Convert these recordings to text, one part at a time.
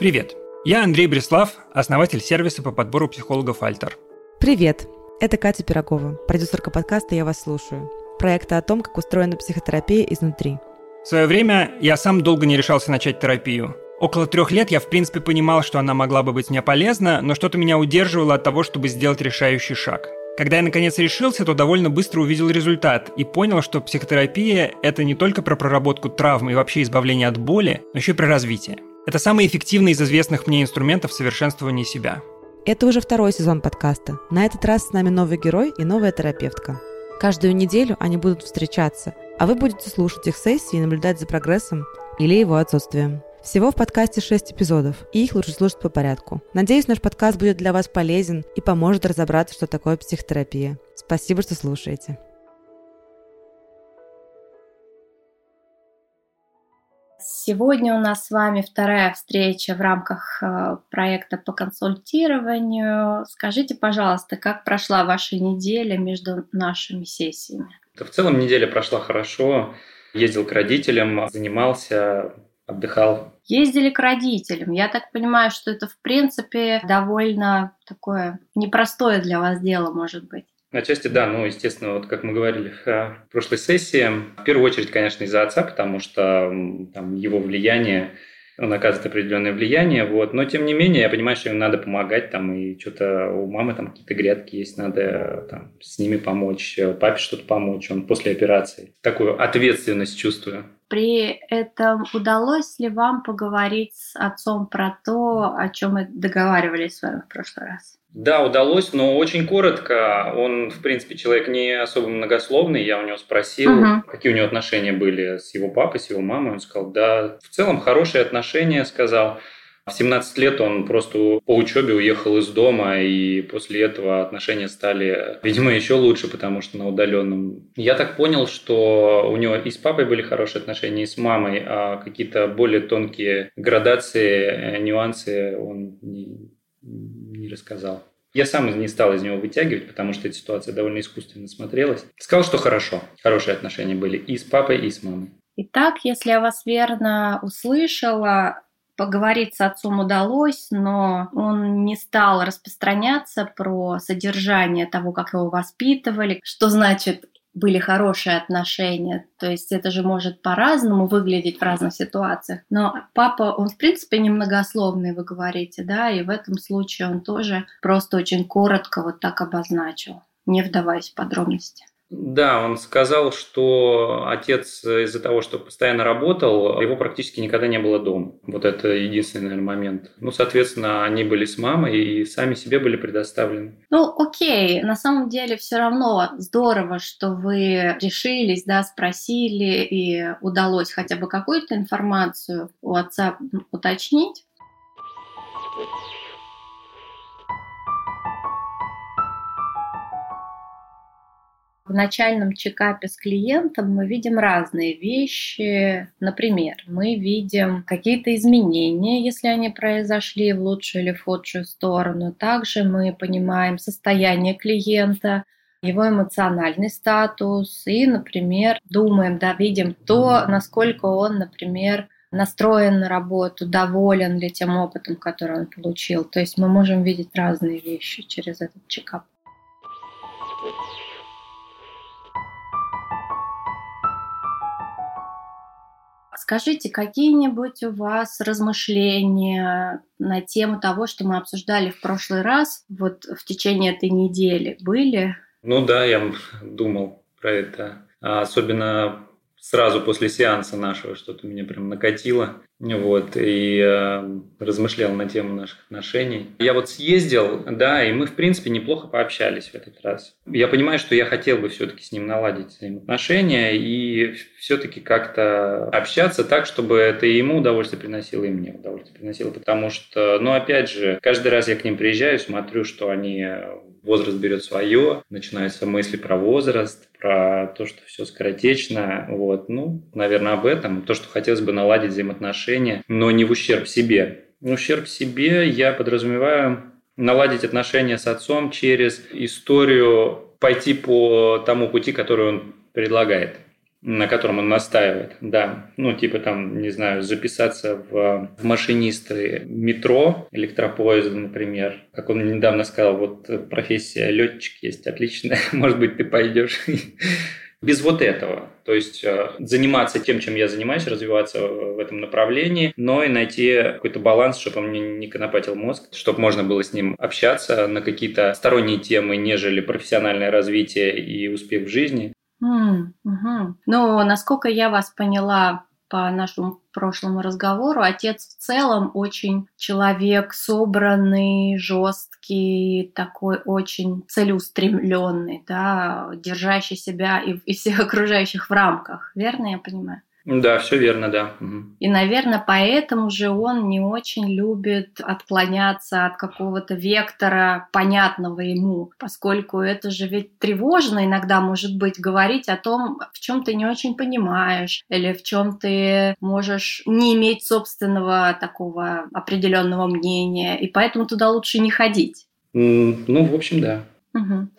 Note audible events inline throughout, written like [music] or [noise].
Привет! Я Андрей Бреслав, основатель сервиса по подбору психологов «Альтер». Привет! Это Катя Пирогова, продюсерка подкаста «Я вас слушаю», проекта о том, как устроена психотерапия изнутри. В свое время я сам долго не решался начать терапию. Около трех лет я в принципе понимал, что она могла бы быть мне полезна, но что-то меня удерживало от того, чтобы сделать решающий шаг. Когда я наконец решился, то довольно быстро увидел результат и понял, что психотерапия – это не только про проработку травм и вообще избавление от боли, но еще и про развитие. Это самый эффективный из известных мне инструментов совершенствования себя. Это уже второй сезон подкаста. На этот раз с нами новый герой и новая терапевтка. Каждую неделю они будут встречаться, а вы будете слушать их сессии и наблюдать за прогрессом или его отсутствием. Всего в подкасте 6 эпизодов, и их лучше слушать по порядку. Надеюсь, наш подкаст будет для вас полезен и поможет разобраться, что такое психотерапия. Спасибо, что слушаете. Сегодня у нас с вами вторая встреча в рамках э, проекта по консультированию. Скажите, пожалуйста, как прошла ваша неделя между нашими сессиями? Да, в целом неделя прошла хорошо. Ездил к родителям, занимался, отдыхал. Ездили к родителям. Я так понимаю, что это, в принципе, довольно такое непростое для вас дело, может быть. Отчасти да, ну, естественно, вот как мы говорили в э, прошлой сессии, в первую очередь, конечно, из-за отца, потому что там его влияние, он оказывает определенное влияние, вот, но тем не менее я понимаю, что им надо помогать, там, и что-то у мамы там какие-то грядки есть, надо там с ними помочь, папе что-то помочь, он после операции. Такую ответственность чувствую. При этом удалось ли вам поговорить с отцом про то, о чем мы договаривались с вами в прошлый раз? Да, удалось, но очень коротко. Он, в принципе, человек не особо многословный. Я у него спросил, uh-huh. какие у него отношения были с его папой, с его мамой. Он сказал, да, в целом хорошие отношения, сказал. В 17 лет он просто по учебе уехал из дома, и после этого отношения стали, видимо, еще лучше, потому что на удаленном. Я так понял, что у него и с папой были хорошие отношения, и с мамой, а какие-то более тонкие градации, нюансы он не, рассказал. Я сам не стал из него вытягивать, потому что эта ситуация довольно искусственно смотрелась. Сказал, что хорошо. Хорошие отношения были и с папой, и с мамой. Итак, если я вас верно услышала, поговорить с отцом удалось, но он не стал распространяться про содержание того, как его воспитывали, что значит были хорошие отношения. То есть это же может по-разному выглядеть в разных ситуациях. Но папа, он в принципе немногословный, вы говорите, да, и в этом случае он тоже просто очень коротко вот так обозначил, не вдаваясь в подробности. Да, он сказал, что отец из-за того, что постоянно работал, его практически никогда не было дома. Вот это единственный, наверное, момент. Ну, соответственно, они были с мамой и сами себе были предоставлены. Ну, окей, на самом деле все равно здорово, что вы решились, да, спросили и удалось хотя бы какую-то информацию у отца уточнить. В начальном чекапе с клиентом мы видим разные вещи. Например, мы видим какие-то изменения, если они произошли в лучшую или в худшую сторону. Также мы понимаем состояние клиента, его эмоциональный статус и, например, думаем, да, видим то, насколько он, например, настроен на работу, доволен ли тем опытом, который он получил. То есть мы можем видеть разные вещи через этот чекап. Скажите, какие-нибудь у вас размышления на тему того, что мы обсуждали в прошлый раз, вот в течение этой недели были? Ну да, я думал про это. А особенно сразу после сеанса нашего что-то меня прям накатило. Вот, и э, размышлял на тему наших отношений. Я вот съездил, да, и мы, в принципе, неплохо пообщались в этот раз. Я понимаю, что я хотел бы все-таки с ним наладить взаимоотношения и все-таки как-то общаться так, чтобы это и ему удовольствие приносило, и мне удовольствие приносило. Потому что, ну, опять же, каждый раз я к ним приезжаю, смотрю, что они возраст берет свое, начинаются мысли про возраст, про то, что все скоротечно. Вот. Ну, наверное, об этом. То, что хотелось бы наладить взаимоотношения, но не в ущерб себе. В ущерб себе я подразумеваю наладить отношения с отцом через историю пойти по тому пути, который он предлагает на котором он настаивает, да. Ну, типа там, не знаю, записаться в, машинисты метро, электропоезда, например. Как он недавно сказал, вот профессия летчик есть отличная, [laughs] может быть, ты пойдешь. [laughs] Без вот этого. То есть э, заниматься тем, чем я занимаюсь, развиваться в этом направлении, но и найти какой-то баланс, чтобы он мне не конопатил мозг, чтобы можно было с ним общаться на какие-то сторонние темы, нежели профессиональное развитие и успех в жизни. Mm, угу. Ну, насколько я вас поняла по нашему прошлому разговору, отец в целом очень человек собранный, жесткий, такой очень целеустремленный, да, держащий себя и, и всех [laughs] окружающих в рамках. Верно я понимаю? Да, все верно, да. И, наверное, поэтому же он не очень любит отклоняться от какого-то вектора понятного ему, поскольку это же ведь тревожно иногда может быть говорить о том, в чем ты не очень понимаешь или в чем ты можешь не иметь собственного такого определенного мнения, и поэтому туда лучше не ходить. Ну, в общем, да.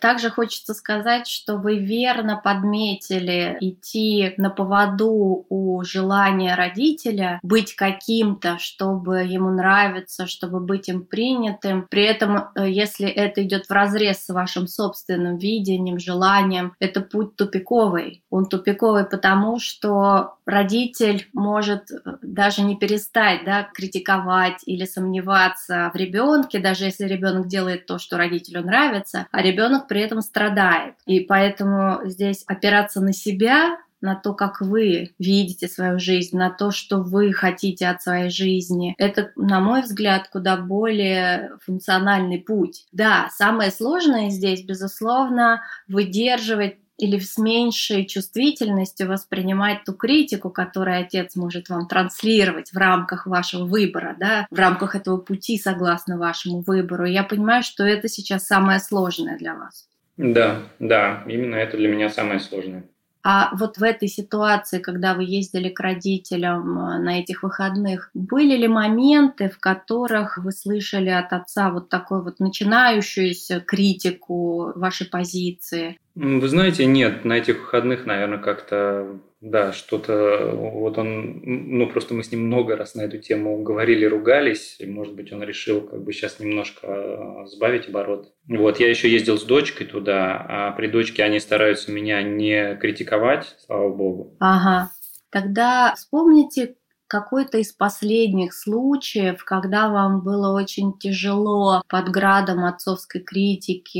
Также хочется сказать, что вы верно подметили идти на поводу у желания родителя быть каким-то, чтобы ему нравиться, чтобы быть им принятым. При этом, э, если это идет в разрез с вашим собственным видением, желанием, это путь тупиковый. Он тупиковый потому, что родитель может э, даже не перестать да, критиковать или сомневаться в ребенке, даже если ребенок делает то, что родителю нравится, а ребенок при этом страдает. И поэтому здесь опираться на себя на то, как вы видите свою жизнь, на то, что вы хотите от своей жизни. Это, на мой взгляд, куда более функциональный путь. Да, самое сложное здесь, безусловно, выдерживать или с меньшей чувствительностью воспринимать ту критику, которую отец может вам транслировать в рамках вашего выбора, да, в рамках этого пути согласно вашему выбору. Я понимаю, что это сейчас самое сложное для вас. Да, да, именно это для меня самое сложное. А вот в этой ситуации, когда вы ездили к родителям э, на этих выходных, были ли моменты, в которых вы слышали от отца вот такой вот начинающуюся критику вашей позиции? Вы знаете, нет, на этих выходных, наверное, как-то да, что-то, вот он, ну, просто мы с ним много раз на эту тему говорили, ругались, и, может быть, он решил как бы сейчас немножко э, сбавить оборот. Вот, я еще ездил с дочкой туда, а при дочке они стараются меня не критиковать, слава богу. Ага. Тогда вспомните какой-то из последних случаев, когда вам было очень тяжело под градом отцовской критики,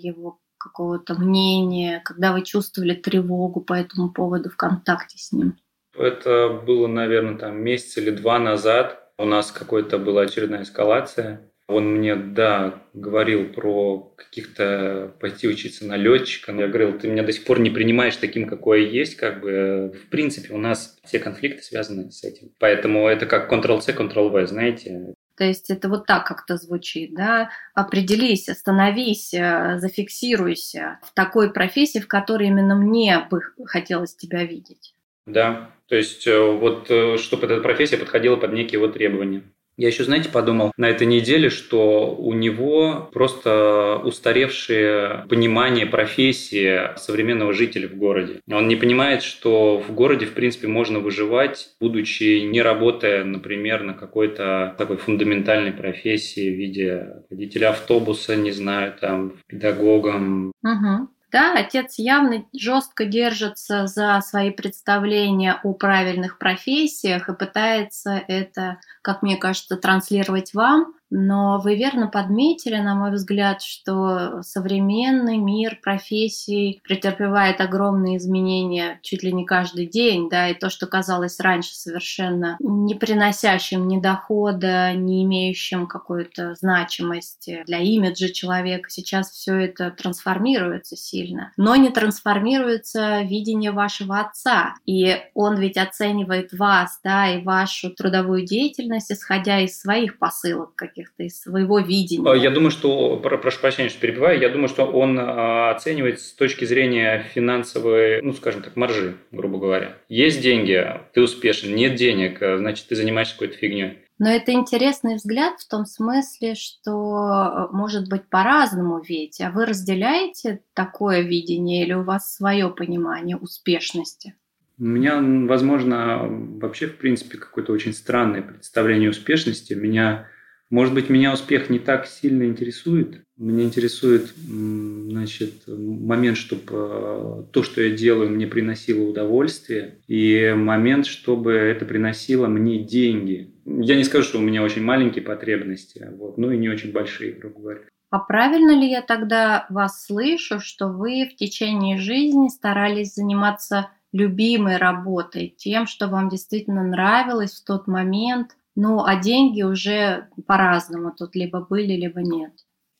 его какого-то мнения, когда вы чувствовали тревогу по этому поводу в контакте с ним? Это было, наверное, там месяц или два назад. У нас какая-то была очередная эскалация. Он мне, да, говорил про каких-то пойти учиться на летчика. Я говорил, ты меня до сих пор не принимаешь таким, какой я есть. Как бы, в принципе, у нас все конфликты связаны с этим. Поэтому это как Ctrl-C, Ctrl-V, знаете. То есть это вот так как-то звучит, да? Определись, остановись, э, зафиксируйся в такой профессии, в которой именно мне бы хотелось тебя видеть. Да, то есть э, вот э, чтобы эта профессия подходила под некие вот требования. Я еще, знаете, подумал на этой неделе, что у него просто устаревшее понимание профессии современного жителя в городе. Он не понимает, что в городе, в принципе, можно выживать, будучи не работая, например, на какой-то такой фундаментальной профессии в виде водителя автобуса, не знаю, там, педагогом. Угу. Да, отец явно жестко держится за свои представления о правильных профессиях и пытается это, как мне кажется, транслировать вам. Но вы верно подметили, на мой взгляд, что современный мир профессий претерпевает огромные изменения чуть ли не каждый день, да, и то, что казалось раньше совершенно не приносящим ни дохода, не имеющим какой-то значимости для имиджа человека, сейчас все это трансформируется сильно, но не трансформируется видение вашего отца, и он ведь оценивает вас, да, и вашу трудовую деятельность, исходя из своих посылок каких каких-то из своего видения? Я думаю, что, прошу прощения, что перебиваю, я думаю, что он а, оценивает с точки зрения финансовой, ну, скажем так, маржи, грубо говоря. Есть деньги, ты успешен, нет денег, а, значит, ты занимаешься какой-то фигней. Но это интересный взгляд в том смысле, что может быть по-разному ведь. А вы разделяете такое видение или у вас свое понимание успешности? У меня, возможно, вообще, в принципе, какое-то очень странное представление успешности. Меня может быть, меня успех не так сильно интересует. Меня интересует значит, момент, чтобы э, то, что я делаю, мне приносило удовольствие, и момент, чтобы это приносило мне деньги. Я не скажу, что у меня очень маленькие потребности, вот, но и не очень большие, грубо говоря. А правильно ли я тогда вас слышу, что вы в течение жизни старались заниматься любимой работой, тем, что вам действительно нравилось в тот момент, ну, а деньги уже по-разному тут либо были, либо нет.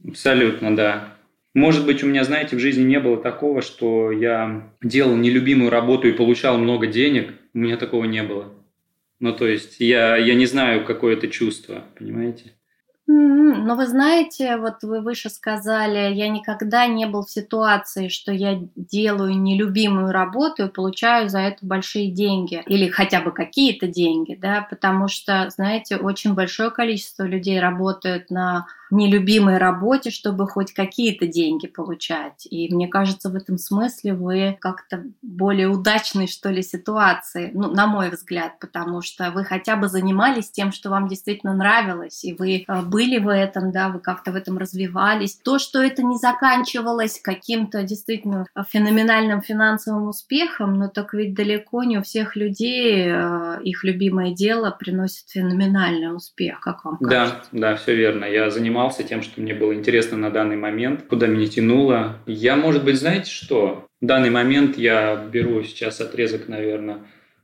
Абсолютно, да. Может быть, у меня, знаете, в жизни не было такого, что я делал нелюбимую работу и получал много денег. У меня такого не было. Ну, то есть я, я не знаю, какое это чувство, понимаете? Но вы знаете, вот вы выше сказали, я никогда не был в ситуации, что я делаю нелюбимую работу и получаю за это большие деньги. Или хотя бы какие-то деньги, да, потому что, знаете, очень большое количество людей работают на нелюбимой работе, чтобы хоть какие-то деньги получать. И мне кажется, в этом смысле вы как-то более удачной, что ли, ситуации, ну, на мой взгляд, потому что вы хотя бы занимались тем, что вам действительно нравилось, и вы э, были в этом, да, вы как-то в этом развивались. То, что это не заканчивалось каким-то действительно феноменальным финансовым успехом, но так ведь далеко не у всех людей э, их любимое дело приносит феноменальный успех, как вам кажется? Да, да, все верно. Я занимался занимался тем, что мне было интересно на данный момент, куда меня тянуло. Я, может быть, знаете что? В данный момент я беру сейчас отрезок, наверное,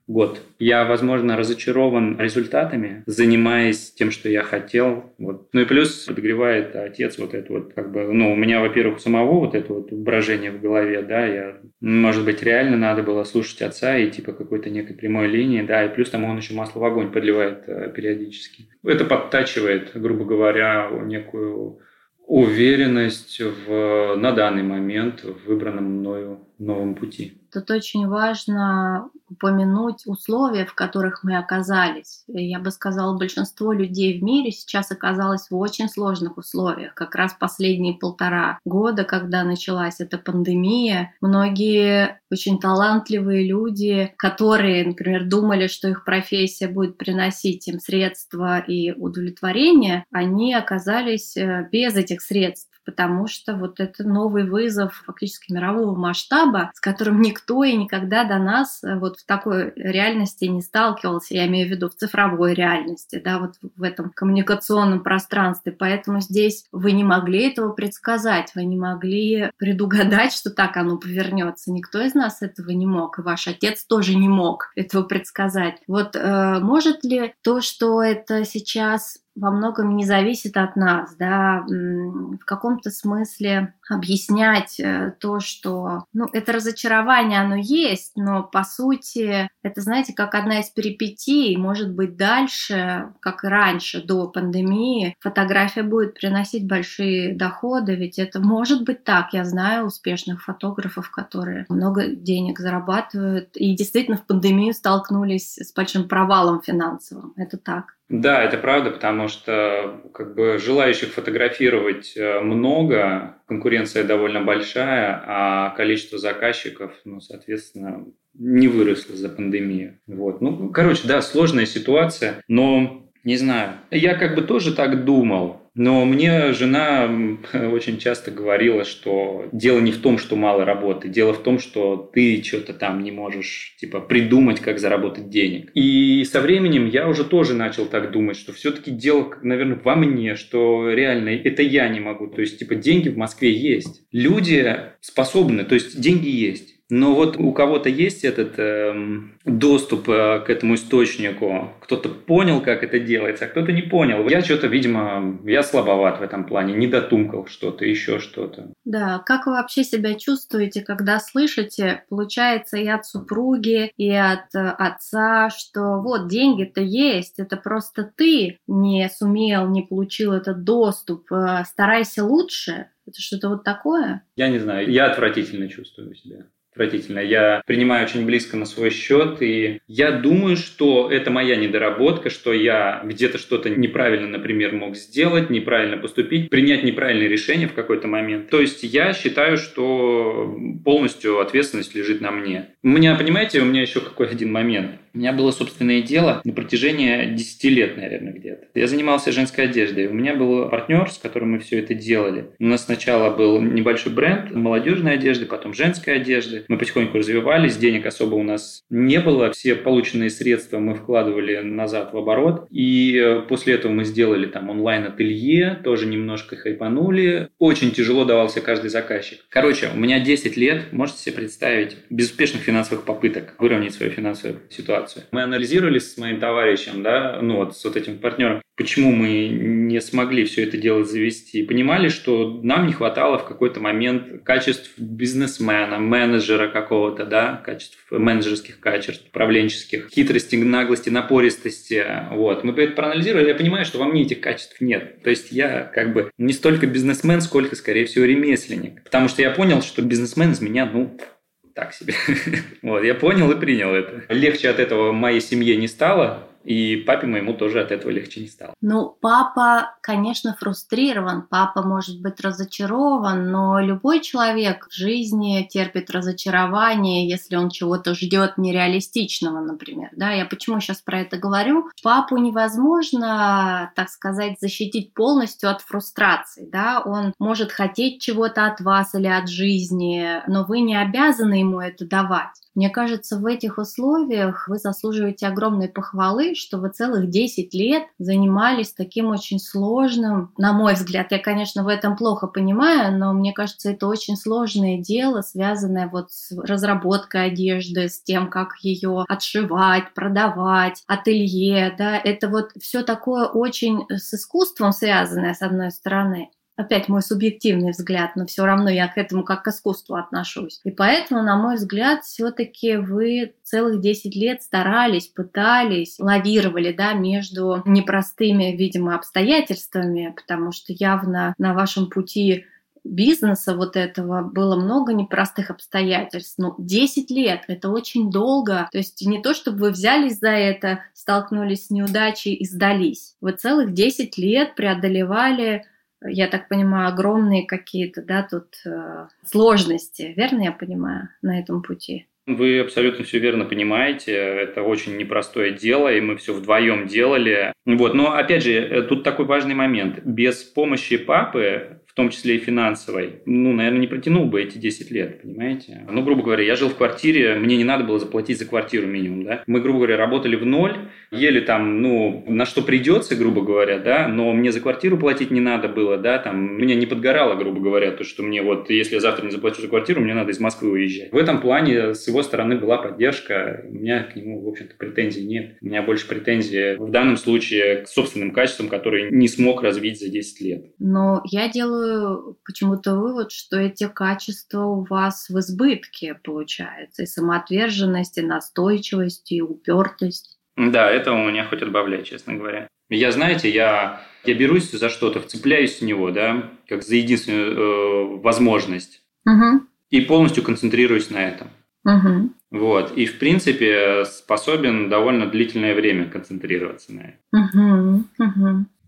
год. Я, возможно, разочарован результатами, занимаясь тем, что я хотел. Вот. Ну и плюс подогревает отец вот это вот, как бы, ну, у меня, во-первых, самого вот это вот брожение в голове, да, я, может быть, реально надо было слушать отца и типа какой-то некой прямой линии, да, и плюс там он еще масло в огонь подливает э, периодически. Это подтачивает, грубо говоря, некую уверенность в, на данный момент в выбранном мною новом пути. Тут очень важно упомянуть условия, в которых мы оказались. Я бы сказала, большинство людей в мире сейчас оказалось в очень сложных условиях. Как раз последние полтора года, когда началась эта пандемия, многие очень талантливые люди, которые, например, думали, что их профессия будет приносить им средства и удовлетворение, они оказались э, без этих средств потому что вот это новый вызов фактически мирового масштаба, с которым никто и никогда до нас э, вот в такой реальности не сталкивался, я имею в виду в цифровой реальности, да, вот в этом коммуникационном пространстве, поэтому здесь вы не могли этого предсказать, вы не могли предугадать, что так оно повернется, никто из нас этого не мог, и ваш отец тоже не мог этого предсказать. Вот э, может ли то, что это сейчас во многом не зависит от нас, да, в каком-то смысле объяснять э, то, что, ну, это разочарование, оно есть, но по сути это, знаете, как одна из перипетий, может быть, дальше, как и раньше, до пандемии, фотография будет приносить большие доходы, ведь это может быть так. Я знаю успешных фотографов, которые много денег зарабатывают и действительно в пандемию столкнулись с большим провалом финансовым. Это так. Да, это правда, потому что как бы желающих фотографировать э, много, конкуренция довольно большая, а количество заказчиков, ну, соответственно, не выросло за пандемию. Вот. Ну, короче, да, сложная ситуация, но Не знаю. Я как бы тоже так думал. Но мне жена [laughs] очень часто говорила, что дело не в том, что мало работы, дело в том, что ты что-то там не можешь типа придумать, как заработать денег. И со временем я уже тоже начал так думать, что все-таки дело, наверное, во мне, что реально это я не могу. То есть, типа, деньги в Москве есть. Люди способны, то есть деньги есть. Но вот у кого-то есть этот э, доступ э, к этому источнику, кто-то понял, как это делается, а кто-то не понял. Я что-то, видимо, я слабоват в этом плане, не дотумкал что-то, еще что-то. Да, как вы вообще себя чувствуете, когда слышите, получается, и от супруги, и от э, отца, что вот деньги-то есть, это просто ты не сумел, не получил этот доступ, э, старайся лучше. Это что-то вот такое? Я не знаю, я отвратительно чувствую себя отвратительно. Я принимаю очень близко на свой счет, и я думаю, что это моя недоработка, что я где-то что-то неправильно, например, мог сделать, неправильно поступить, принять неправильное решение в какой-то момент. То есть я считаю, что полностью ответственность лежит на мне. У меня, понимаете, у меня еще какой один момент. У меня было собственное дело на протяжении 10 лет, наверное, где-то. Я занимался женской одеждой. У меня был партнер, с которым мы все это делали. У нас сначала был небольшой бренд молодежной одежды, потом женской одежды. Мы потихоньку развивались, денег особо у нас не было. Все полученные средства мы вкладывали назад в оборот. И э, после этого мы сделали там онлайн-ателье, тоже немножко хайпанули. Очень тяжело давался каждый заказчик. Короче, у меня 10 лет, можете себе представить, безуспешных финансовых попыток выровнять свою финансовую ситуацию ситуацию. Мы анализировали с моим товарищем, да, ну вот с вот этим партнером, почему мы не смогли все это дело завести. Понимали, что нам не хватало в какой-то момент качеств бизнесмена, менеджера какого-то, да, качеств, менеджерских качеств, управленческих, хитрости, наглости, напористости. Вот. Мы это проанализировали, я понимаю, что во мне этих качеств нет. То есть я как бы не столько бизнесмен, сколько, скорее всего, ремесленник. Потому что я понял, что бизнесмен из меня, ну, так себе. [laughs] вот, я понял и принял это. Легче от этого моей семье не стало, и папе моему тоже от этого легче не стало. Ну, папа, конечно, фрустрирован, папа может быть разочарован, но любой человек в жизни терпит разочарование, если он чего-то ждет нереалистичного, например. Да, я почему сейчас про это говорю? Папу невозможно, так сказать, защитить полностью от фрустрации. Да? Он может хотеть чего-то от вас или от жизни, но вы не обязаны ему это давать. Мне кажется, в этих условиях вы заслуживаете огромной похвалы, что вы целых 10 лет занимались таким очень сложным, на мой взгляд, я, конечно, в этом плохо понимаю, но мне кажется, это очень сложное дело, связанное вот с разработкой одежды, с тем, как ее отшивать, продавать, ателье, да, это вот все такое очень с искусством связанное, с одной стороны, опять мой субъективный взгляд, но все равно я к этому как к искусству отношусь. И поэтому, на мой взгляд, все-таки вы целых 10 лет старались, пытались, лавировали, да, между непростыми, видимо, обстоятельствами, потому что явно на вашем пути бизнеса вот этого было много непростых обстоятельств. Ну, 10 лет — это очень долго. То есть не то, чтобы вы взялись за это, столкнулись с неудачей и сдались. Вы целых 10 лет преодолевали я так понимаю, огромные какие-то, да, тут э, сложности, верно я понимаю, на этом пути? Вы абсолютно все верно понимаете. Это очень непростое дело, и мы все вдвоем делали. Вот. Но опять же, э, тут такой важный момент. Без помощи папы том числе и финансовой, ну, наверное, не протянул бы эти 10 лет, понимаете? Ну, грубо говоря, я жил в квартире, мне не надо было заплатить за квартиру минимум, да? Мы, грубо говоря, работали в ноль, ели там, ну, на что придется, грубо говоря, да, но мне за квартиру платить не надо было, да, там, меня не подгорало, грубо говоря, то, что мне вот, если я завтра не заплачу за квартиру, мне надо из Москвы уезжать. В этом плане с его стороны была поддержка, у меня к нему, в общем-то, претензий нет. У меня больше претензий в данном случае к собственным качествам, которые не смог развить за 10 лет. Но я делаю делаю почему-то вывод, что эти качества у вас в избытке получается. И самоотверженность, и настойчивость, и упертость. Да, это у меня хоть отбавляй, честно говоря. Я, знаете, я, я берусь за что-то, вцепляюсь в него, да, как за единственную э, возможность. Угу. И полностью концентрируюсь на этом. Угу. Вот. И, в принципе, способен довольно длительное время концентрироваться на этом.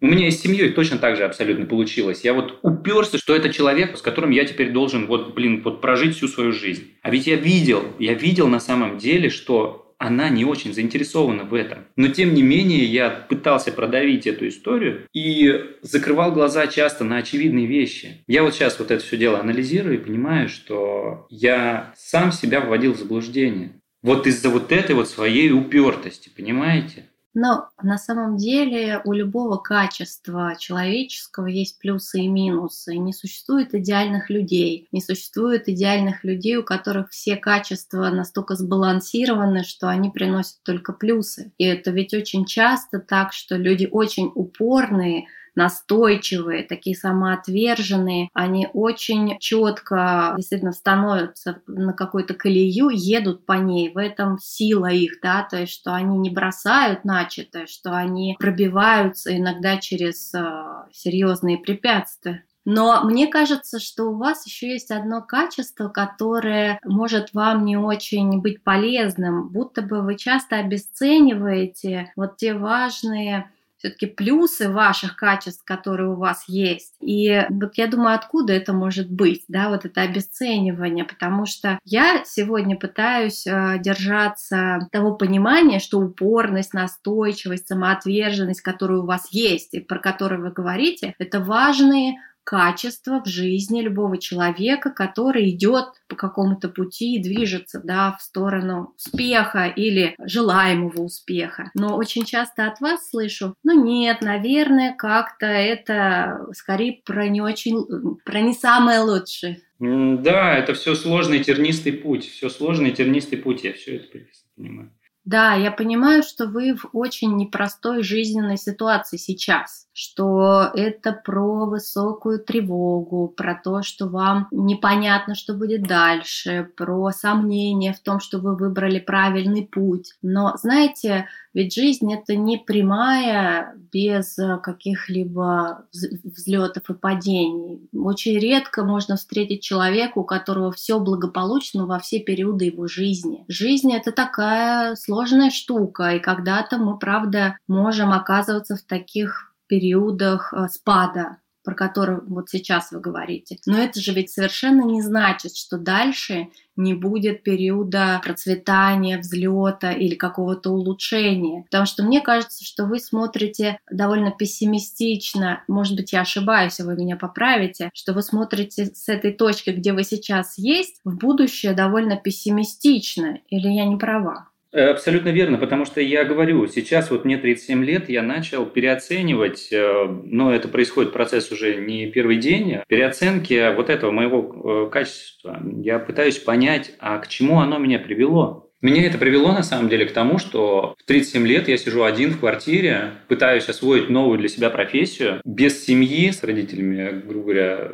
У меня и с семьей точно так же абсолютно получилось. Я вот уперся, что это человек, с которым я теперь должен, вот, блин, вот прожить всю свою жизнь. А ведь я видел, я видел на самом деле, что она не очень заинтересована в этом. Но тем не менее я пытался продавить эту историю и закрывал глаза часто на очевидные вещи. Я вот сейчас вот это все дело анализирую и понимаю, что я сам себя вводил в заблуждение. Вот из-за вот этой вот своей упертости, понимаете? Но на самом деле у любого качества человеческого есть плюсы и минусы. Не существует идеальных людей. Не существует идеальных людей, у которых все качества настолько сбалансированы, что они приносят только плюсы. И это ведь очень часто так, что люди очень упорные, настойчивые, такие самоотверженные, они очень четко действительно становятся на какую-то колею, едут по ней, в этом сила их, да, то есть что они не бросают начатое, что они пробиваются иногда через э, серьезные препятствия. Но мне кажется, что у вас еще есть одно качество, которое может вам не очень быть полезным, будто бы вы часто обесцениваете вот те важные все-таки плюсы ваших качеств, которые у вас есть. И вот я думаю, откуда это может быть, да, вот это обесценивание, потому что я сегодня пытаюсь э, держаться того понимания, что упорность, настойчивость, самоотверженность, которую у вас есть и про которую вы говорите, это важные качество в жизни любого человека, который идет по какому-то пути и движется да, в сторону успеха или желаемого успеха. Но очень часто от вас слышу, ну нет, наверное, как-то это скорее про не очень, про не самое лучшее. Да, это все сложный тернистый путь, все сложный тернистый путь, я все это прекрасно понимаю. Да, я понимаю, что вы в очень непростой жизненной ситуации сейчас, что это про высокую тревогу, про то, что вам непонятно, что будет дальше, про сомнения в том, что вы выбрали правильный путь. Но знаете, ведь жизнь это не прямая без каких-либо взлетов и падений. Очень редко можно встретить человека, у которого все благополучно во все периоды его жизни. Жизнь это такая сложная штука, и когда-то мы, правда, можем оказываться в таких периодах э, спада, про который вот сейчас вы говорите. Но это же ведь совершенно не значит, что дальше не будет периода процветания, взлета или какого-то улучшения. Потому что мне кажется, что вы смотрите довольно пессимистично, может быть, я ошибаюсь, вы меня поправите, что вы смотрите с этой точки, где вы сейчас есть, в будущее довольно пессимистично, или я не права? Э, абсолютно верно, потому что я говорю, сейчас вот мне 37 лет, я начал переоценивать, э, но это происходит процесс уже не первый день, переоценки вот этого моего э, качества. Я пытаюсь понять, а к чему оно меня привело. Меня это привело, на самом деле, к тому, что в 37 лет я сижу один в квартире, пытаюсь освоить новую для себя профессию, без семьи, с родителями, грубо говоря,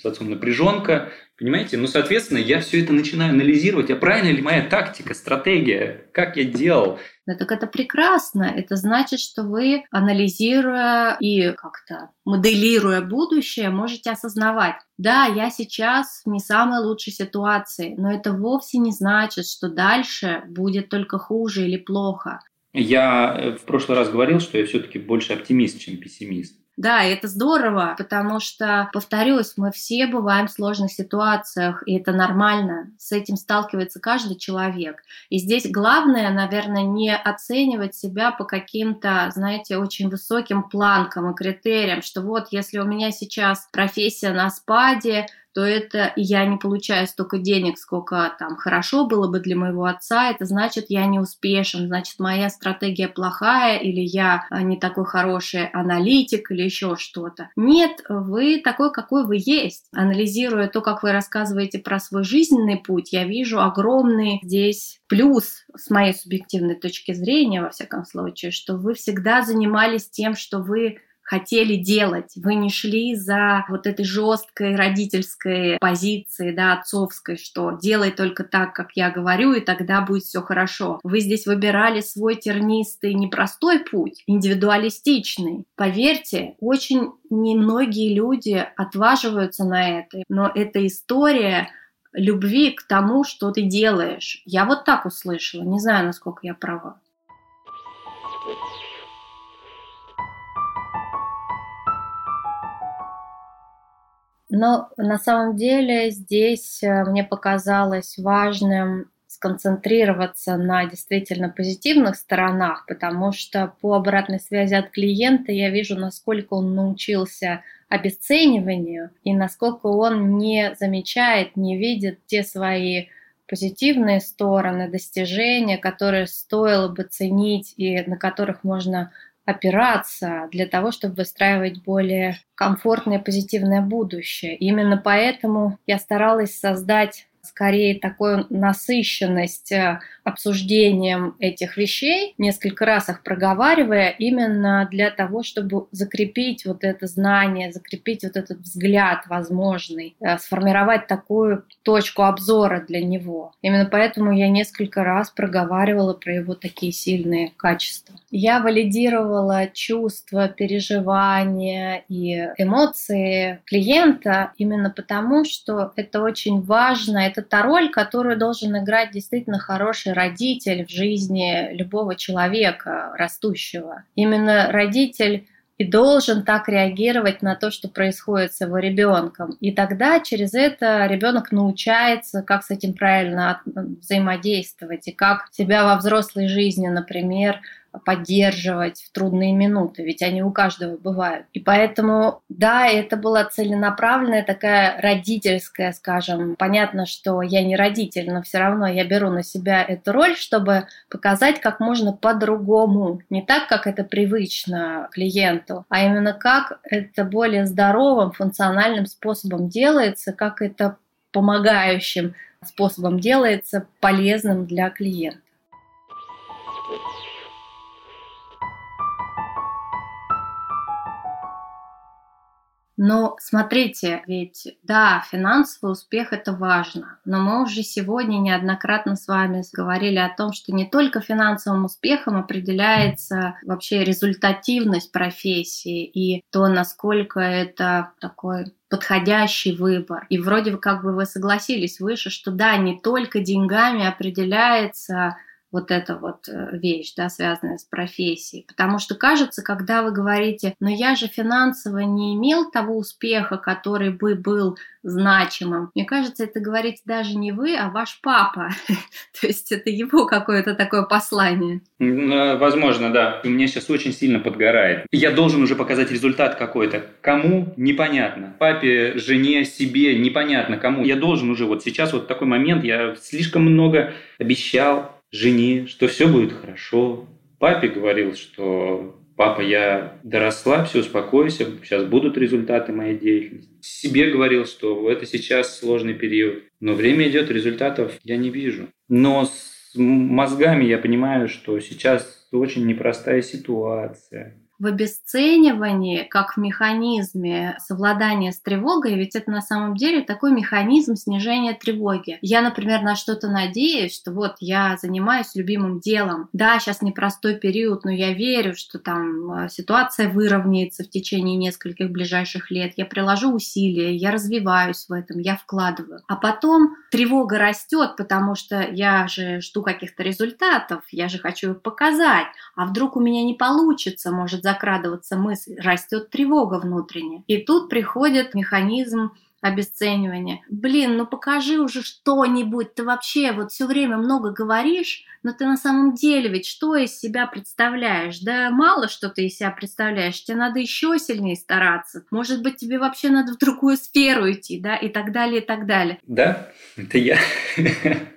с отцом напряженка, Понимаете? Ну, соответственно, я все это начинаю анализировать. А правильно ли моя тактика, стратегия? Как я делал? Ну, так это прекрасно. Это значит, что вы, анализируя и как-то моделируя будущее, можете осознавать, да, я сейчас в не самой лучшей ситуации, но это вовсе не значит, что дальше будет только хуже или плохо. Я э, в прошлый раз говорил, что я все-таки больше оптимист, чем пессимист. Да, это здорово, потому что, повторюсь, мы все бываем в сложных ситуациях, и это нормально. С этим сталкивается каждый человек. И здесь главное, наверное, не оценивать себя по каким-то, знаете, очень высоким планкам и критериям, что вот если у меня сейчас профессия на спаде, то это я не получаю столько денег, сколько там хорошо было бы для моего отца, это значит, я не успешен, значит, моя стратегия плохая, или я а, не такой хороший аналитик, или еще что-то. Нет, вы такой, какой вы есть. Анализируя то, как вы рассказываете про свой жизненный путь, я вижу огромный здесь плюс с моей субъективной точки зрения, во всяком случае, что вы всегда занимались тем, что вы хотели делать. Вы не шли за вот этой жесткой родительской позиции, да, отцовской, что делай только так, как я говорю, и тогда будет все хорошо. Вы здесь выбирали свой тернистый, непростой путь, индивидуалистичный. Поверьте, очень немногие люди отваживаются на это, но эта история любви к тому, что ты делаешь. Я вот так услышала, не знаю, насколько я права. Но на самом деле здесь э, мне показалось важным сконцентрироваться на действительно позитивных сторонах, потому что по обратной связи от клиента я вижу, насколько он научился обесцениванию и насколько он не замечает, не видит те свои позитивные стороны, достижения, которые стоило бы ценить и на которых можно опираться для того, чтобы выстраивать более комфортное позитивное будущее. именно поэтому я старалась создать скорее такую насыщенность э, обсуждением этих вещей, несколько раз их проговаривая, именно для того, чтобы закрепить вот это знание, закрепить вот этот взгляд возможный, э, сформировать такую точку обзора для него. Именно поэтому я несколько раз проговаривала про его такие сильные качества. Я валидировала чувства, переживания и эмоции клиента именно потому, что это очень важно, это та роль, которую должен играть действительно хороший родитель в жизни любого человека растущего. Именно родитель и должен так реагировать на то, что происходит с его ребенком. И тогда через это ребенок научается, как с этим правильно взаимодействовать и как себя во взрослой жизни, например, поддерживать в трудные минуты, ведь они у каждого бывают. И поэтому, да, это была целенаправленная такая родительская, скажем, понятно, что я не родитель, но все равно я беру на себя эту роль, чтобы показать, как можно по-другому, не так, как это привычно клиенту, а именно как это более здоровым, функциональным способом делается, как это помогающим способом делается полезным для клиента. Но смотрите, ведь да, финансовый успех это важно, но мы уже сегодня неоднократно с вами говорили о том, что не только финансовым успехом определяется вообще результативность профессии и то, насколько это такой подходящий выбор. И вроде как бы вы согласились выше, что да, не только деньгами определяется вот эта вот э, вещь, да, связанная с профессией. Потому что кажется, когда вы говорите, но я же финансово не имел того успеха, который бы был значимым. Мне кажется, это говорите даже не вы, а ваш папа. [laughs] То есть это его какое-то такое послание. Э, возможно, да. У меня сейчас очень сильно подгорает. Я должен уже показать результат какой-то. Кому? Непонятно. Папе, жене, себе? Непонятно кому. Я должен уже вот сейчас вот такой момент. Я слишком много обещал, жене, что все будет хорошо. Папе говорил, что папа, я доросла, все, успокойся, сейчас будут результаты моей деятельности. Себе говорил, что это сейчас сложный период, но время идет, результатов я не вижу. Но с мозгами я понимаю, что сейчас очень непростая ситуация в обесценивании, как в механизме совладания с тревогой, ведь это на самом деле такой механизм снижения тревоги. Я, например, на что-то надеюсь, что вот я занимаюсь любимым делом. Да, сейчас непростой период, но я верю, что там э, ситуация выровняется в течение нескольких ближайших лет. Я приложу усилия, я развиваюсь в этом, я вкладываю. А потом тревога растет, потому что я же жду каких-то результатов, я же хочу их показать. А вдруг у меня не получится, может закрадываться мысль, растет тревога внутренняя. И тут приходит механизм обесценивания. Блин, ну покажи уже что-нибудь. Ты вообще вот все время много говоришь, но ты на самом деле ведь что из себя представляешь? Да мало что ты из себя представляешь. Тебе надо еще сильнее стараться. Может быть, тебе вообще надо в другую сферу идти, да, и так далее, и так далее. Да, это я. [laughs]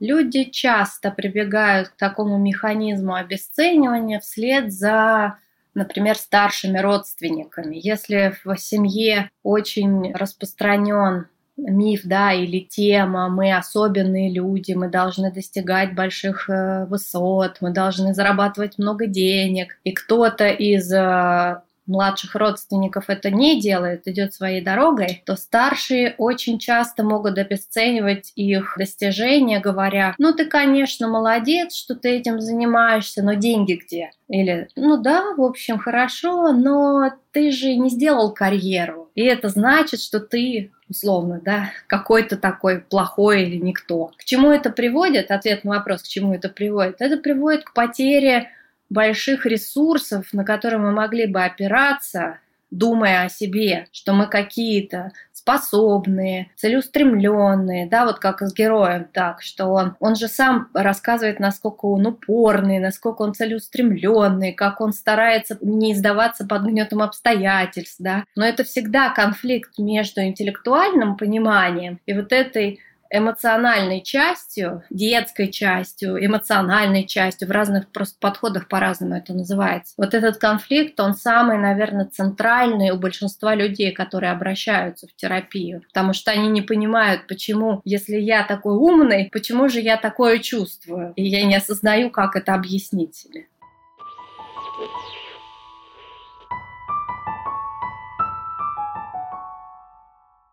Люди часто прибегают к такому механизму обесценивания вслед за например, старшими родственниками. Если в семье очень распространен миф, да, или тема, мы особенные люди, мы должны достигать больших э, высот, мы должны зарабатывать много денег, и кто-то из э, младших родственников это не делает, идет своей дорогой, то старшие очень часто могут обесценивать их достижения, говоря, ну ты, конечно, молодец, что ты этим занимаешься, но деньги где? Или, ну да, в общем, хорошо, но ты же не сделал карьеру. И это значит, что ты условно, да, какой-то такой плохой или никто. К чему это приводит? Ответ на вопрос, к чему это приводит? Это приводит к потере больших ресурсов, на которые мы могли бы опираться думая о себе, что мы какие-то способные, целеустремленные, да, вот как с героем, так, что он, он же сам рассказывает, насколько он упорный, насколько он целеустремленный, как он старается не сдаваться под гнетом обстоятельств, да, но это всегда конфликт между интеллектуальным пониманием и вот этой эмоциональной частью, детской частью, эмоциональной частью, в разных просто подходах по-разному это называется. Вот этот конфликт, он самый, наверное, центральный у большинства людей, которые обращаются в терапию, потому что они не понимают, почему, если я такой умный, почему же я такое чувствую, и я не осознаю, как это объяснить себе.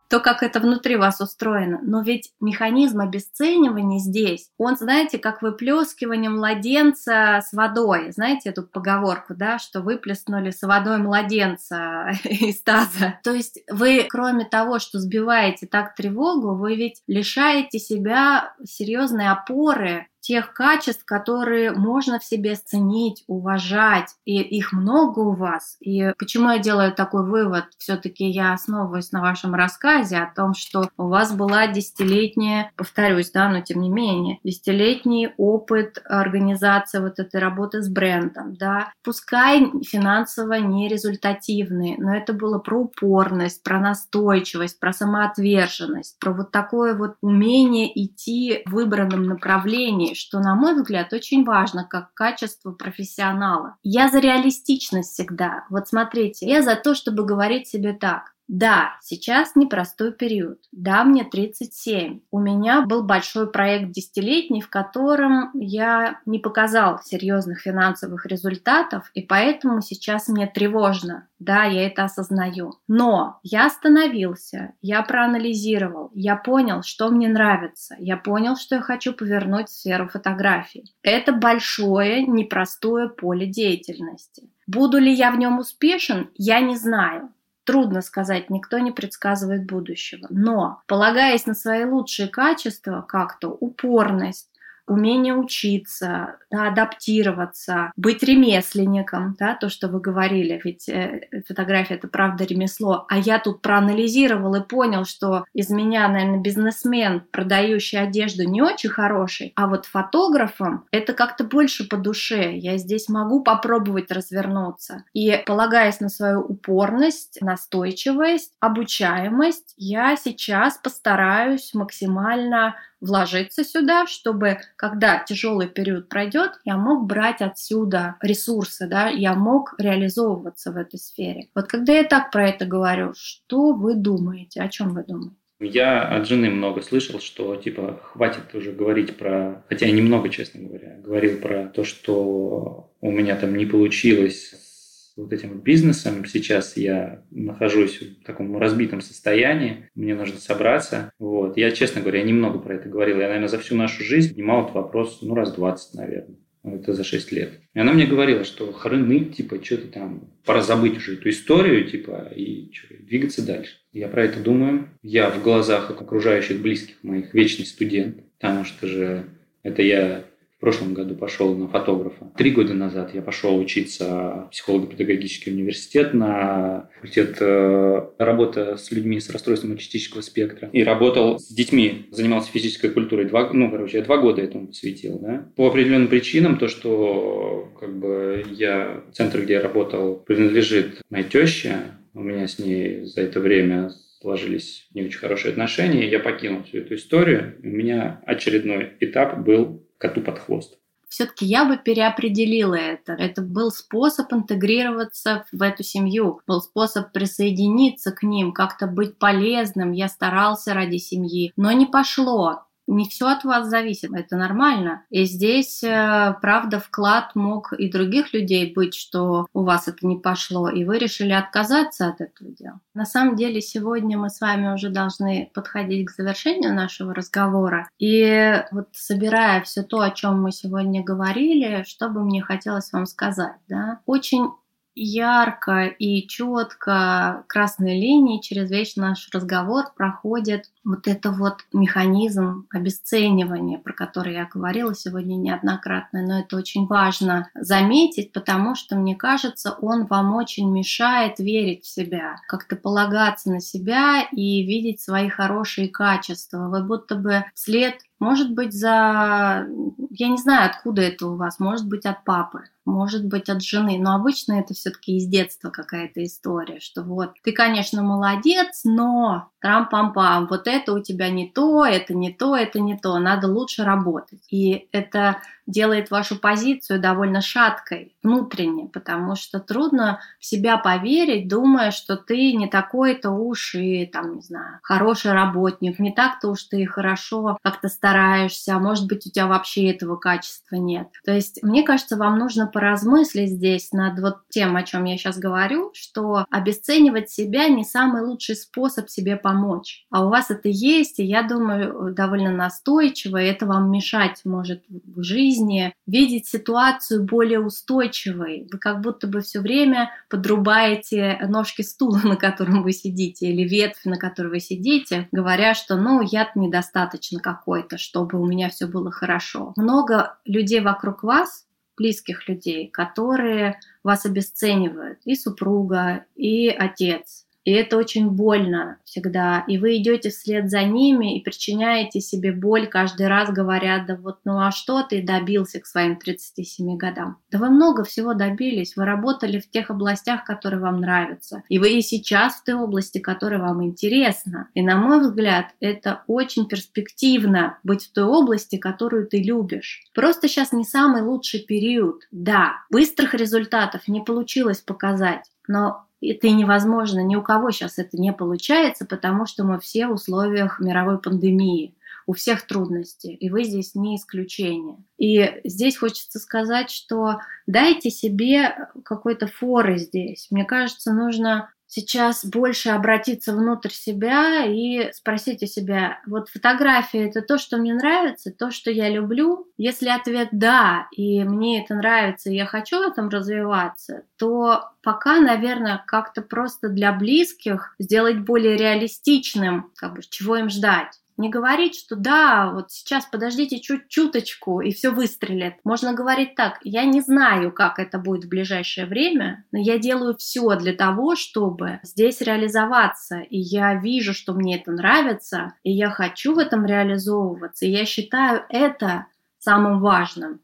То, как это внутри вас устроено. Но ведь механизм обесценивания здесь, он, знаете, как выплескивание младенца с водой. Знаете эту поговорку, да, что выплеснули с водой младенца [laughs] из таза. То есть вы, кроме того, что сбиваете так тревогу, вы ведь лишаете себя серьезной опоры тех качеств, которые можно в себе ценить, уважать, и их много у вас. И почему я делаю такой вывод? Все-таки я основываюсь на вашем рассказе о том, что у вас была десятилетняя, повторюсь, да, но тем не менее, десятилетний опыт организации вот этой работы с брендом, да, пускай финансово не результативный, но это было про упорность, про настойчивость, про самоотверженность, про вот такое вот умение идти в выбранном направлении, что, на мой взгляд, очень важно как качество профессионала. Я за реалистичность всегда. Вот смотрите, я за то, чтобы говорить себе так. Да, сейчас непростой период. Да, мне 37. У меня был большой проект десятилетний, в котором я не показал серьезных финансовых результатов, и поэтому сейчас мне тревожно. Да, я это осознаю. Но я остановился, я проанализировал, я понял, что мне нравится, я понял, что я хочу повернуть в сферу фотографий. Это большое, непростое поле деятельности. Буду ли я в нем успешен, я не знаю. Трудно сказать, никто не предсказывает будущего. Но, полагаясь на свои лучшие качества, как-то упорность, умение учиться, да, адаптироваться, быть ремесленником, да, то, что вы говорили, ведь э, фотография это правда ремесло, а я тут проанализировал и понял, что из меня, наверное, бизнесмен, продающий одежду, не очень хороший, а вот фотографом это как-то больше по душе, я здесь могу попробовать развернуться. И полагаясь на свою упорность, настойчивость, обучаемость, я сейчас постараюсь максимально вложиться сюда, чтобы когда тяжелый период пройдет, я мог брать отсюда ресурсы, да, я мог реализовываться в этой сфере. Вот когда я так про это говорю, что вы думаете, о чем вы думаете? Я от жены много слышал, что типа хватит уже говорить про, хотя я немного, честно говоря, говорил про то, что у меня там не получилось вот этим бизнесом. Сейчас я нахожусь в таком разбитом состоянии, мне нужно собраться. Вот. Я, честно говоря, немного про это говорил. Я, наверное, за всю нашу жизнь поднимал этот вопрос, ну, раз 20, наверное. Это за 6 лет. И она мне говорила, что храны, типа, что-то там, пора забыть уже эту историю, типа, и что, двигаться дальше. Я про это думаю. Я в глазах окружающих близких моих вечный студент, потому что же это я прошлом году пошел на фотографа. Три года назад я пошел учиться в психолого-педагогический университет на факультет э, работа с людьми с расстройством аутистического спектра. И работал с детьми, занимался физической культурой. Два, ну, короче, я два года этому посвятил. Да? По определенным причинам, то, что как бы я, центр, где я работал, принадлежит моей теще, у меня с ней за это время сложились не очень хорошие отношения, я покинул всю эту историю. У меня очередной этап был коту под хвост. Все-таки я бы переопределила это. Это был способ интегрироваться в эту семью, был способ присоединиться к ним, как-то быть полезным. Я старался ради семьи, но не пошло. Не все от вас зависит, это нормально. И здесь, э, правда, вклад мог и других людей быть, что у вас это не пошло, и вы решили отказаться от этого дела. На самом деле, сегодня мы с вами уже должны подходить к завершению нашего разговора. И вот собирая все то, о чем мы сегодня говорили, что бы мне хотелось вам сказать, да, очень ярко и четко красной линией через весь наш разговор проходит вот это вот механизм обесценивания, про который я говорила сегодня неоднократно, но это очень важно заметить, потому что, мне кажется, он вам очень мешает верить в себя, как-то полагаться на себя и видеть свои хорошие качества. Вы будто бы вслед может быть, за... Я не знаю, откуда это у вас. Может быть, от папы, может быть, от жены. Но обычно это все-таки из детства какая-то история, что вот ты, конечно, молодец, но трам-пам-пам, вот это у тебя не то, это не то, это не то, надо лучше работать. И это делает вашу позицию довольно шаткой внутренне, потому что трудно в себя поверить, думая, что ты не такой-то уж и, там, не знаю, хороший работник, не так-то уж ты хорошо как-то стараешься, а может быть, у тебя вообще этого качества нет. То есть, мне кажется, вам нужно поразмыслить здесь над вот тем, о чем я сейчас говорю, что обесценивать себя не самый лучший способ себе помочь. А у вас это есть, и я думаю, довольно настойчиво, и это вам мешать может в жизни, видеть ситуацию более устойчивой. Вы как будто бы все время подрубаете ножки стула, [laughs] на котором вы сидите, или ветвь, на которой вы сидите, говоря, что ну я недостаточно какой-то, чтобы у меня все было хорошо. Много людей вокруг вас близких людей, которые вас обесценивают, и супруга, и отец, и это очень больно всегда. И вы идете вслед за ними и причиняете себе боль каждый раз, говоря, да вот ну а что ты добился к своим 37 годам? Да вы много всего добились, вы работали в тех областях, которые вам нравятся. И вы и сейчас в той области, которая вам интересна. И на мой взгляд, это очень перспективно быть в той области, которую ты любишь. Просто сейчас не самый лучший период. Да, быстрых результатов не получилось показать, но это невозможно, ни у кого сейчас это не получается, потому что мы все в условиях мировой пандемии, у всех трудности, и вы здесь не исключение. И здесь хочется сказать, что дайте себе какой-то форы здесь. Мне кажется, нужно сейчас больше обратиться внутрь себя и спросить у себя, вот фотография это то, что мне нравится, то, что я люблю. Если ответ да, и мне это нравится, и я хочу в этом развиваться, то пока, наверное, как-то просто для близких сделать более реалистичным, как бы, чего им ждать. Не говорить, что да, вот сейчас подождите чуть чуточку и все выстрелит. Можно говорить так, я не знаю, как это будет в ближайшее время, но я делаю все для того, чтобы здесь реализоваться. И я вижу, что мне это нравится, и я хочу в этом реализовываться. И я считаю это самым важным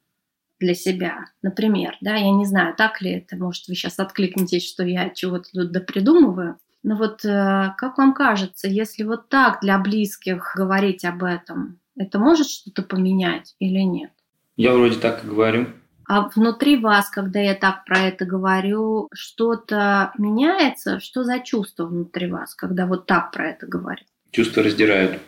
для себя. Например, да, я не знаю, так ли это, может, вы сейчас откликнетесь, что я чего-то тут допридумываю, но вот э, как вам кажется, если вот так для близких говорить об этом, это может что-то поменять или нет? Я вроде так и говорю. А внутри вас, когда я так про это говорю, что-то меняется? Что за чувство внутри вас, когда вот так про это говорю? Чувства раздирают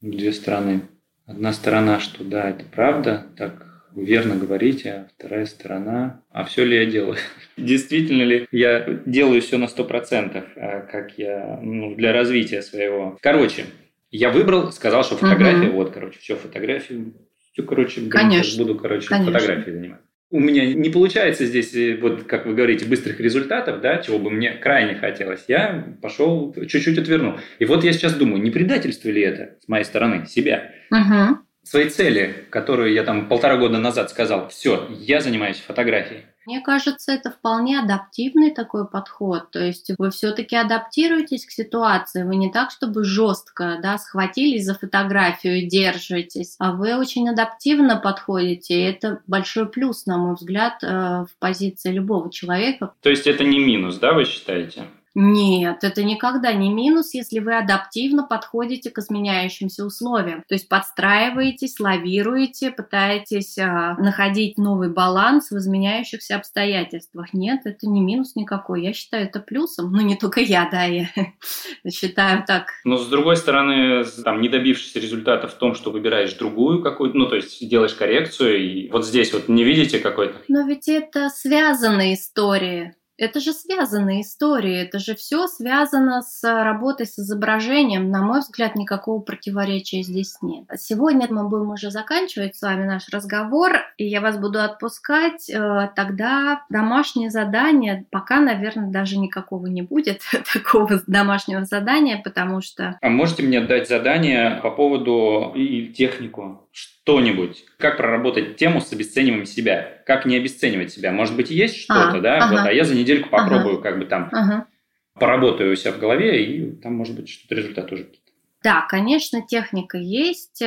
две стороны. Одна сторона, что да, это правда, так верно говорите, а вторая сторона, а все ли я делаю? [laughs] Действительно ли я делаю все на сто процентов, а как я, ну, для развития своего. Короче, я выбрал, сказал, что фотография, угу. вот, короче, все фотографии, все, короче, Конечно. буду, короче, Конечно. фотографией заниматься. У меня не получается здесь, э, вот как вы говорите, быстрых результатов, да, чего бы мне крайне хотелось. Я пошел, чуть-чуть отвернул. И вот я сейчас думаю, не предательство ли это с моей стороны, себя? Угу своей цели, которую я там полтора года назад сказал, все, я занимаюсь фотографией. Мне кажется, это вполне адаптивный такой подход. То есть вы все-таки адаптируетесь к ситуации. Вы не так, чтобы жестко да, схватились за фотографию и держитесь, а вы очень адаптивно подходите. И это большой плюс, на мой взгляд, э, в позиции любого человека. То есть это не минус, да, вы считаете? Нет, это никогда не минус, если вы адаптивно подходите к изменяющимся условиям. То есть подстраиваетесь, лавируете, пытаетесь а, находить новый баланс в изменяющихся обстоятельствах. Нет, это не минус никакой. Я считаю это плюсом. Ну, не только я, да, я [laughs] считаю так. Но с другой стороны, там, не добившись результата в том, что выбираешь другую какую-то, ну, то есть делаешь коррекцию, и вот здесь вот не видите какой-то? Но ведь это связанные истории Это же связанные истории, это же все связано с работой с изображением. На мой взгляд, никакого противоречия здесь нет. Сегодня мы будем уже заканчивать с вами наш разговор, и я вас буду отпускать. Э, тогда домашнее задание, пока, наверное, даже никакого не будет [laughs] такого домашнего задания, потому что... А можете мне дать задание по поводу и технику? Что-нибудь, как проработать тему с обесцениванием себя, как не обесценивать себя. Может быть, есть что-то, а, да, ага. вот, а я за недельку попробую, ага. как бы там ага. поработаю у себя в голове, и там, может быть, что-то результат уже какие-то. Да, конечно, техника есть.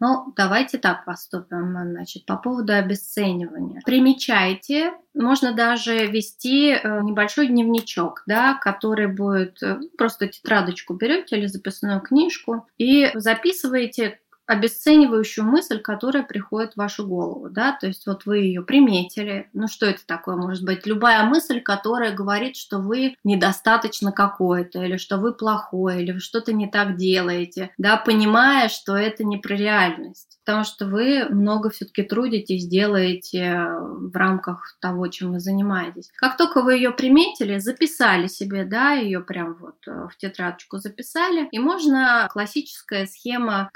Ну, давайте так поступим, значит, по поводу обесценивания. Примечайте, можно даже вести э, небольшой дневничок, да, который будет э, просто тетрадочку берете или записную книжку и записываете обесценивающую мысль, которая приходит в вашу голову, да, то есть вот вы ее приметили, ну что это такое может быть? Любая мысль, которая говорит, что вы недостаточно какой-то, или что вы плохой, или вы что-то не так делаете, да, понимая, что это не про реальность потому что вы много все-таки трудитесь, делаете в рамках того, чем вы занимаетесь. Как только вы ее приметили, записали себе, да, ее прям вот э, в тетрадочку записали, и можно классическая схема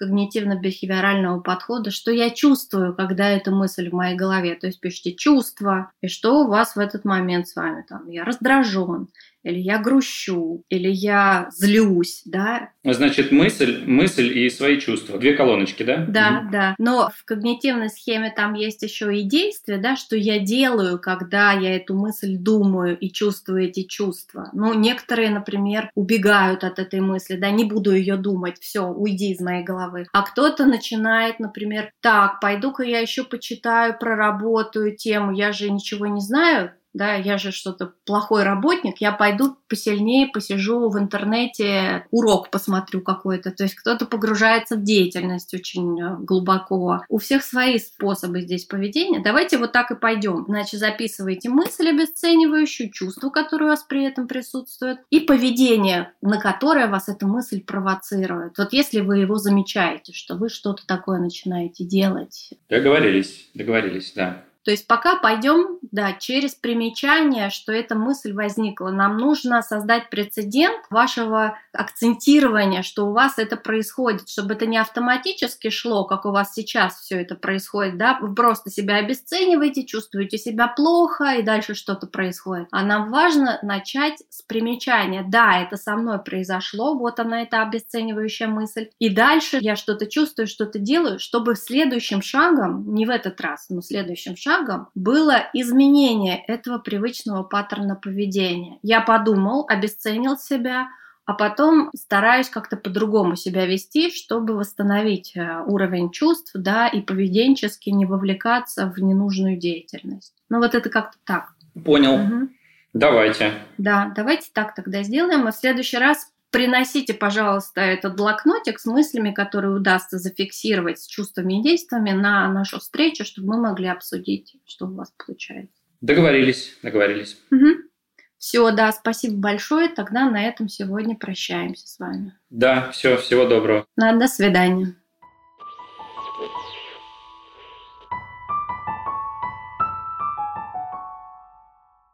когнитивно-бихевиорального подхода, что я чувствую, когда эта мысль в моей голове, то есть пишите чувства, и что у вас в этот момент с вами там, я раздражен, или я грущу, или я злюсь, да. Значит, мысль, мысль и свои чувства. Две колоночки, да? Да, угу. да. Но в когнитивной схеме там есть еще и действие, да, что я делаю, когда я эту мысль думаю и чувствую эти чувства. Ну, некоторые, например, убегают от этой мысли, да, не буду ее думать, все, уйди из моей головы. А кто-то начинает, например, так, пойду-ка я еще почитаю, проработаю тему, я же ничего не знаю, да, я же что-то плохой работник, я пойду посильнее посижу в интернете, урок посмотрю какой-то. То есть кто-то погружается в деятельность очень э, глубоко. У всех свои способы здесь поведения. Давайте вот так и пойдем. Значит, записывайте мысль обесценивающую, чувство, которое у вас при этом присутствует, и поведение, на которое вас эта мысль провоцирует. Вот если вы его замечаете, что вы что-то такое начинаете делать. Договорились, договорились, да. То есть пока пойдем, да, через примечание, что эта мысль возникла. Нам нужно создать прецедент вашего акцентирования, что у вас это происходит, чтобы это не автоматически шло, как у вас сейчас все это происходит, да, вы просто себя обесцениваете, чувствуете себя плохо, и дальше что-то происходит. А нам важно начать с примечания. Да, это со мной произошло, вот она, эта обесценивающая мысль. И дальше я что-то чувствую, что-то делаю, чтобы следующим шагом, не в этот раз, но следующим шагом, шагом было изменение этого привычного паттерна поведения. Я подумал, обесценил себя, а потом стараюсь как-то по-другому себя вести, чтобы восстановить э, уровень чувств, да, и поведенчески не вовлекаться в ненужную деятельность. Ну вот это как-то так. Понял. Угу. Давайте. Да, давайте так тогда сделаем. А в следующий раз приносите, пожалуйста, этот блокнотик с мыслями, которые удастся зафиксировать с чувствами и действиями на нашу встречу, чтобы мы могли обсудить, что у вас получается. Договорились, договорились. Угу. Все, да, спасибо большое. Тогда на этом сегодня прощаемся с вами. Да, все, всего доброго. Да, до свидания.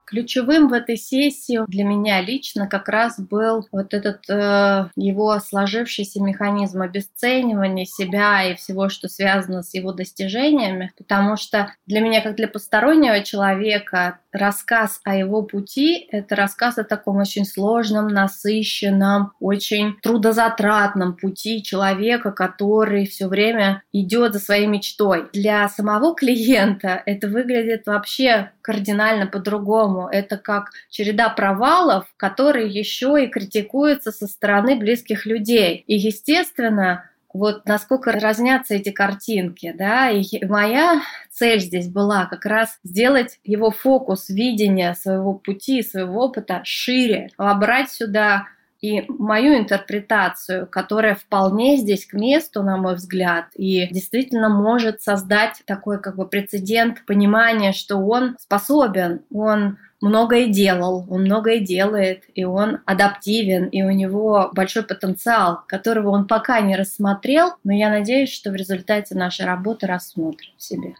Ключевым в этой сессии для меня лично как раз был вот этот э, его сложившийся механизм обесценивания себя и всего, что связано с его достижениями, потому что для меня, как для постороннего человека, рассказ о его пути — это рассказ о таком очень сложном, насыщенном, очень трудозатратном пути человека, который все время идет за своей мечтой. Для самого клиента это выглядит вообще кардинально по-другому. Это как череда провалов, которые еще и критикуются со стороны близких людей. И, естественно, вот насколько разнятся эти картинки, да, и моя цель здесь была как раз сделать его фокус видения своего пути, своего опыта шире, вобрать сюда и мою интерпретацию, которая вполне здесь к месту, на мой взгляд, и действительно может создать такой как бы прецедент понимания, что он способен, он многое делал, он многое делает, и он адаптивен, и у него большой потенциал, которого он пока не рассмотрел, но я надеюсь, что в результате нашей работы рассмотрим в себе.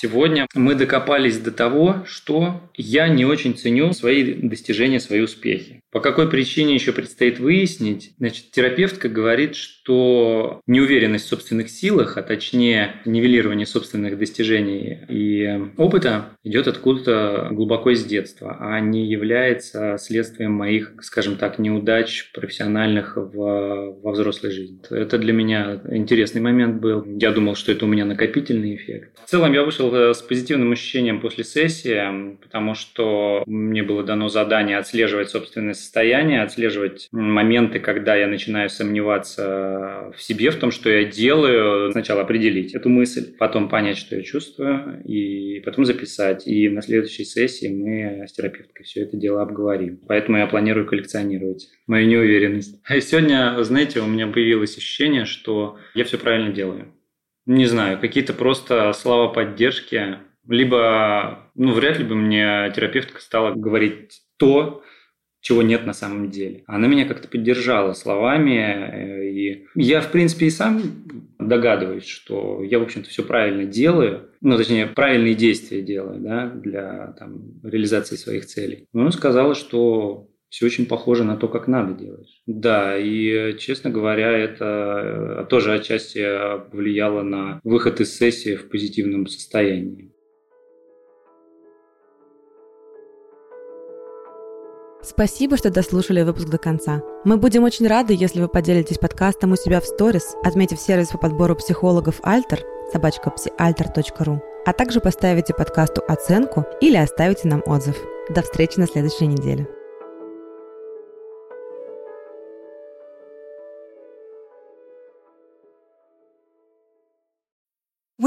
Сегодня мы докопались до того, что я не очень ценю свои достижения, свои успехи. По какой причине еще предстоит выяснить? Значит, терапевтка говорит, что неуверенность в собственных силах, а точнее нивелирование собственных достижений и опыта идет откуда-то глубоко из детства, а не является следствием моих, скажем так, неудач профессиональных в, во взрослой жизни. Это для меня интересный момент был. Я думал, что это у меня накопительный эффект. В целом я вышел э, с позитивным ощущением после сессии, потому что мне было дано задание отслеживать собственное состояние, отслеживать моменты, когда я начинаю сомневаться в себе, в том, что я делаю. Сначала определить эту мысль, потом понять, что я чувствую, и потом записать. И на следующей сессии мы с терапевткой все это дело обговорим. Поэтому я планирую коллекционировать мою неуверенность. [laughs] А сегодня, знаете, у меня появилось ощущение, что я все правильно делаю. Не знаю, какие-то просто слова поддержки, либо, ну, вряд ли бы мне терапевтка стала говорить то, чего нет на самом деле. Она меня как-то поддержала словами, э, и я, в принципе, и сам догадываюсь, что я, в общем-то, все правильно делаю, ну, точнее, правильные действия делаю, да, для там, реализации своих целей. Но она сказала, что все очень похоже на то, как надо делать. Да, и, честно говоря, это тоже отчасти повлияло на выход из сессии в позитивном состоянии. Спасибо, что дослушали выпуск до конца. Мы будем очень рады, если вы поделитесь подкастом у себя в сторис, отметив сервис по подбору психологов Альтер, собачка псиальтер.ру, а также поставите подкасту оценку или оставите нам отзыв. До встречи на следующей неделе.